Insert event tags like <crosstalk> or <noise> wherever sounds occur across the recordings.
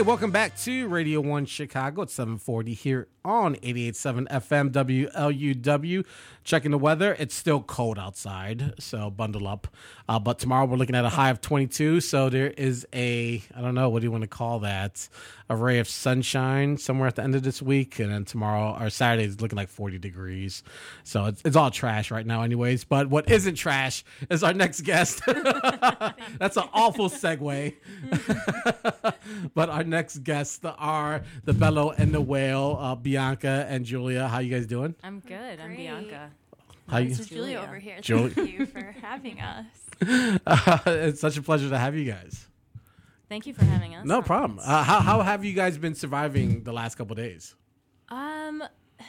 Hey, welcome back to Radio 1 Chicago. at 740 here on 88.7 FM WLUW. Checking the weather. It's still cold outside, so bundle up. Uh, but tomorrow we're looking at a high of 22. So there is a, I don't know, what do you want to call that? A ray of sunshine somewhere at the end of this week. And then tomorrow, or Saturday, is looking like 40 degrees. So it's, it's all trash right now, anyways. But what isn't trash is our next guest. <laughs> That's an awful segue. <laughs> but our next guests the are the Bellow and the Whale, uh, Bianca and Julia. How you guys doing? I'm good. I'm Bianca. How you? This is Julia Julia. over here. Julia. Thank you for having us. <laughs> it's such a pleasure to have you guys. Thank you for having us. No problem. Uh, how how have you guys been surviving the last couple days? Um,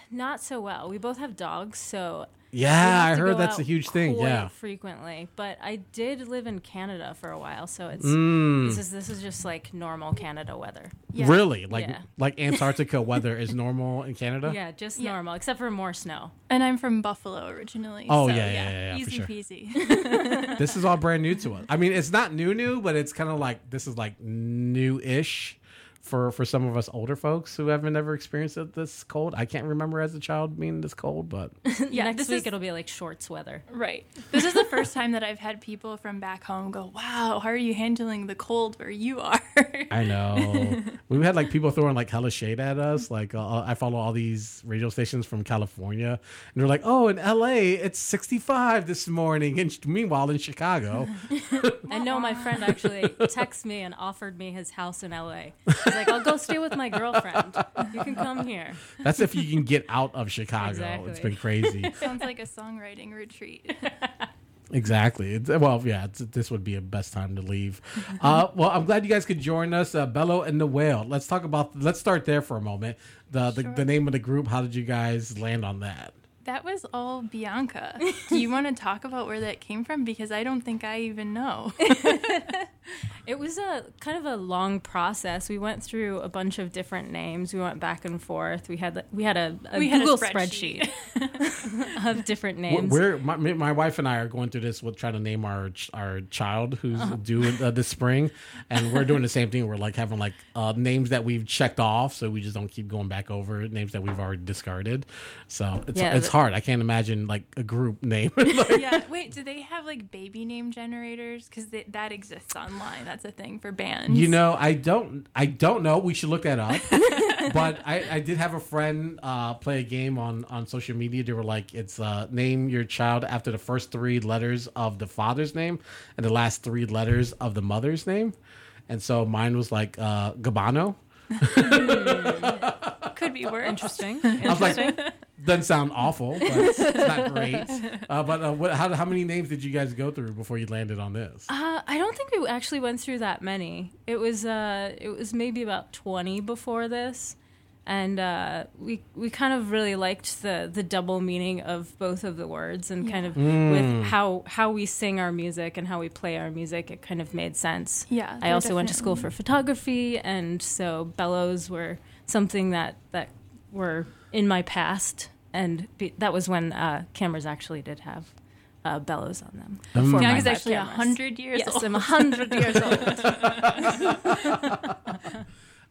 not so well. We both have dogs, so Yeah, I heard that's a huge thing. quite Yeah. frequently. But I did live in Canada for a while, so it's Mm, this is this is just like normal Canada weather. Yeah. Really? Like Yeah. like <laughs> Antarctica weather is normal in Canada? Yeah, just Yeah. normal, except for more snow. And I'm from Buffalo originally. Oh, so, yeah, yeah, yeah, yeah, Easy sure. peasy. <laughs> This is all brand new to us. I mean, it's not new new, but it's kind of like this is like new-ish for for some of us older folks who haven't ever experienced it this cold. I can't remember as a child being this cold, but <laughs> yeah, Next this week is, it'll be like shorts weather. right. This is the first time that I've had people from back home go, "Wow, how are you handling the cold where you are?" I know. <laughs> We've had like people throwing like hella shade at us. Like uh, I follow all these radio stations from California, and they're like, "Oh, in L.A. it's 65 this morning," and meanwhile in Chicago, <laughs> I know my friend actually texted me and offered me his house in LA. He's like, I'll go stay with my girlfriend. You can come here. that's if you can get out of Chicago. It's been crazy. <laughs> Sounds like a songwriting retreat. <laughs> Exactly. It's, well, yeah, it's, this would be a best time to leave. <laughs> Uh, well, I'm glad you guys could join us, uh, Bellow and the Whale. Let's talk about. Let's start there for a moment. The, the Sure. the name of the group. How did you guys land on that? That was all Bianca. <laughs> Do you want to talk about where that came from? Because I don't think I even know. <laughs> <laughs> It was a kind of a long process. We went through a bunch of different names. We went back and forth. We had we had a, a We had a Google spreadsheet. spreadsheet of different We're, names. we're my, my wife and I are going through this with trying to name our our child who's Uh-huh. due uh, this spring, and we're doing the same thing. We're like having like uh, names that we've checked off, so we just don't keep going back over names that we've already discarded. So it's Yeah, it's but- hard. I can't imagine like a group name. <laughs> Like, yeah. Wait, do they have like baby name generators? Because that exists online. That's a thing for bands. You know, I don't, I don't know. We should look that up. <laughs> but I, I did have a friend uh, play a game on on social media. They were like, "It's uh, name your child after the first three letters of the father's name and the last three letters of the mother's name." And so mine was like uh, Gabano. <laughs> could be worse. Interesting. I was like, Interesting. Doesn't sound awful, but it's <laughs> not great. Uh, but uh, what, how how many names did you guys go through before you landed on this? Uh, I don't think we actually went through that many. It was uh, it was maybe about twenty before this, and uh, we we kind of really liked the the double meaning of both of the words, and kind of Mm. with how how we sing our music and how we play our music, it kind of made sense. Yeah. I they're also went to school for photography, and so bellows were something that that were in my past, and be, that was when uh, cameras actually did have uh, bellows on them. Mm. before Young is actually a cameras. hundred years Yes, old. I'm hundred years old. <laughs> <laughs>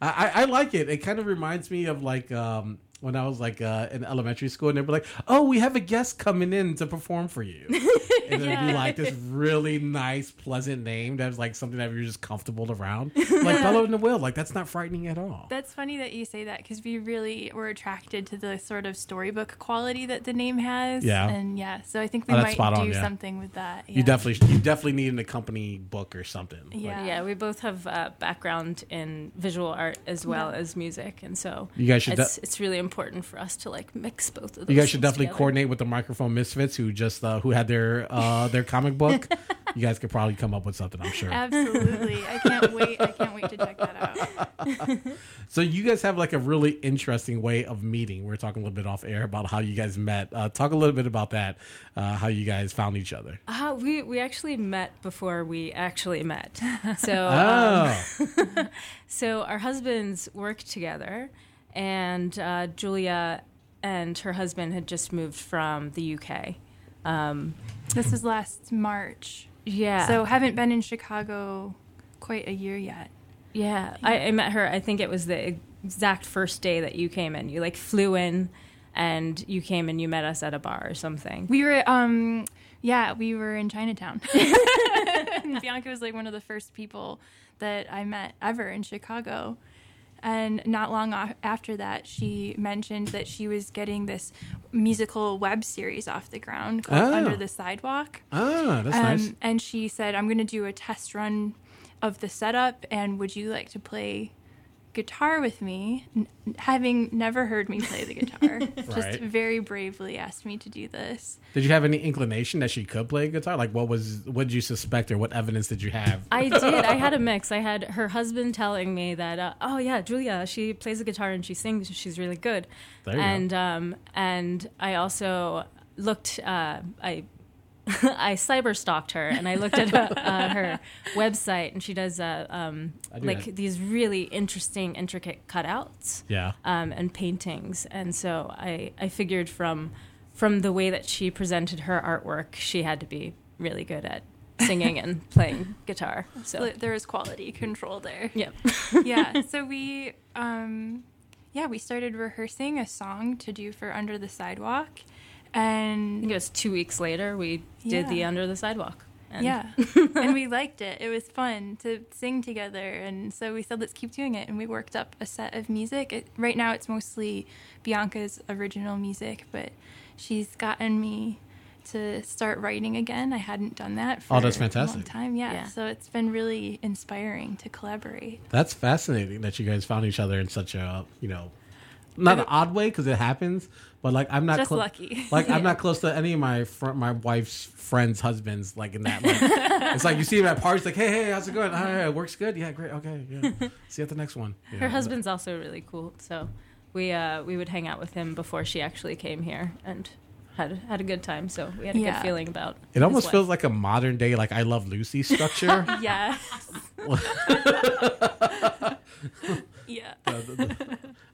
I, I I like it. It kind of reminds me of like um, when I was like uh, in elementary school, and they'd be like, "Oh, we have a guest coming in to perform for you," <laughs> and it'd be like this really nice, pleasant name that's like something that you're just comfortable around, <laughs> like Bellow in the Will. Like that's not frightening at all. That's funny that you say that because we really were attracted to the sort of storybook quality that the name has. Yeah. And yeah, so I think we Oh, might spot do on, yeah. something with that. You definitely, you definitely need an accompany book or something. Like, Yeah. yeah, we both have uh, background in visual art as well Yeah. as music, and so you guys should. it's de- it's really important for us to like mix both of those. you guys should definitely together. coordinate with the Microphone Misfits, who just uh, who had their uh, their comic book. <laughs> you guys could probably come up with something. I'm sure. Absolutely. I can't wait. I can't wait to check that out. <laughs> So you guys have like a really interesting way of meeting. We are talking a little bit off air about how you guys met. Uh, talk a little bit about that. Uh, how you guys found each other. Uh, we we actually met before we actually met. <laughs> So um, Oh, so our husbands worked together, and uh, Julia and her husband had just moved from the UK. Um, This was last March. yeah. So haven't been in Chicago quite a year yet. Yeah, I, I met her. I think it was the exact first day that you came in. You like flew in, and you came and you met us at a bar or something. We were, um, yeah, we were in Chinatown. <laughs> Bianca was like one of the first people that I met ever in Chicago. And not long after that, she mentioned that she was getting this musical web series off the ground called Oh. Under the Sidewalk. Ah, that's Um, nice. And she said, I'm going to do a test run of the setup, and would you like to play guitar with me? N- having never heard me play the guitar, <laughs> just Right. very bravely asked me to do this. Did you have any inclination that she could play guitar? Like, what was what did you suspect, or what evidence did you have? I did. I had a <laughs> mix. I had her husband telling me that, uh, oh yeah, Julia, she plays the guitar and she sings. She's really good. There you go. and um, and I also looked. Uh, I <laughs> I cyber stalked her and I looked at uh, <laughs> uh, her website and she does uh, um, do like that. these really interesting, intricate cutouts Yeah. um, and paintings. And so I, I figured from from the way that she presented her artwork, she had to be really good at singing and <laughs> playing guitar. So there is quality control there. yep. yeah. So we, um, yeah, we started rehearsing a song to do for Under the Sidewalk, I and think it was two weeks later we did the Under the Sidewalk. And yeah, <laughs> and we liked it. It was fun to sing together, and so we said let's keep doing it. And we worked up a set of music. It, right now, it's mostly Bianca's original music, but she's gotten me to start writing again. I hadn't done that for Oh, that's a long fantastic. time. Yeah. Yeah. so it's been really inspiring to collaborate. That's fascinating that you guys found each other in such a you know, not an odd way because it happens, but like I'm not Just clo- lucky. Like I'm <laughs> not close to any of my fr- my wife's friends' husbands. Like in that, like, it's like you see him at parties, like, hey, hey, how's it going? All right, it works good. Yeah, great. Okay, yeah. <laughs> See you at the next one. You Her know, husband's also really cool. So we uh, we would hang out with him before she actually came here and had had a good time. So we had a Yeah. good feeling about. It almost wife. feels like a modern day, like I Love Lucy structure. <laughs> Yes. yeah.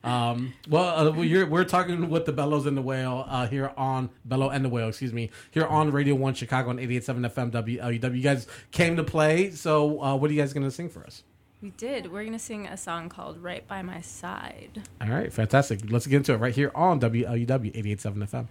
Um, well, uh, we're talking with the Bellows and the Whale uh, here on Bellow and the Whale, excuse me, here on Radio One Chicago on 88.7 FM WLUW. You guys came to play, so uh, what are you guys going to sing for us? We did. We're gonna sing a song called "Right by My Side." All right, fantastic. Let's get into it right here on WLUW 88.7 FM.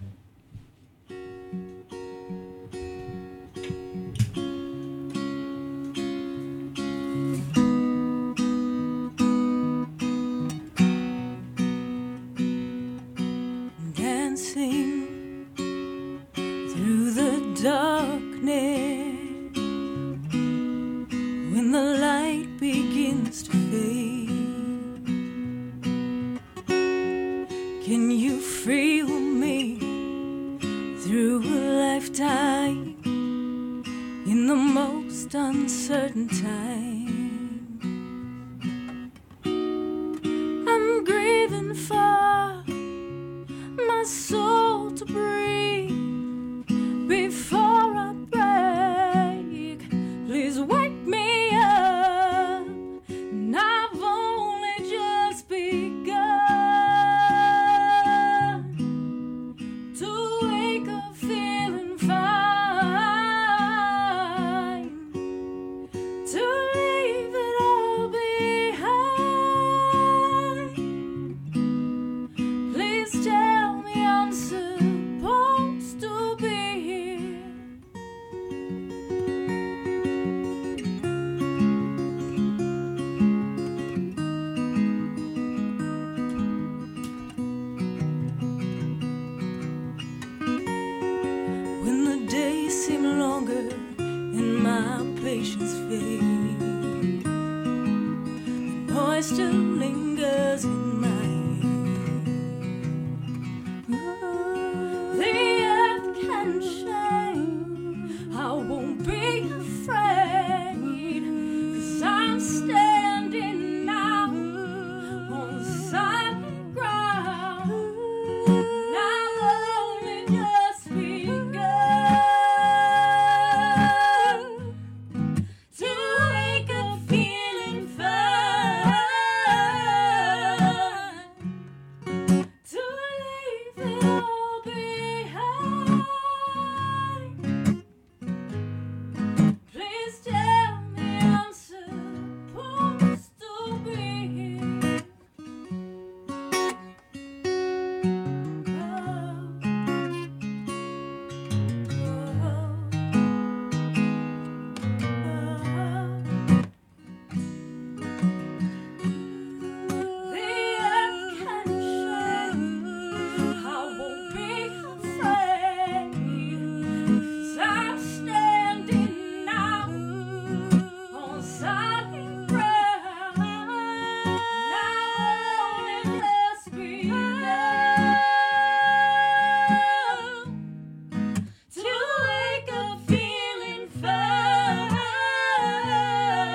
Begins to fade. Can you feel me through a lifetime in the most uncertain time? I'm grieving for my soul to breathe patience know I still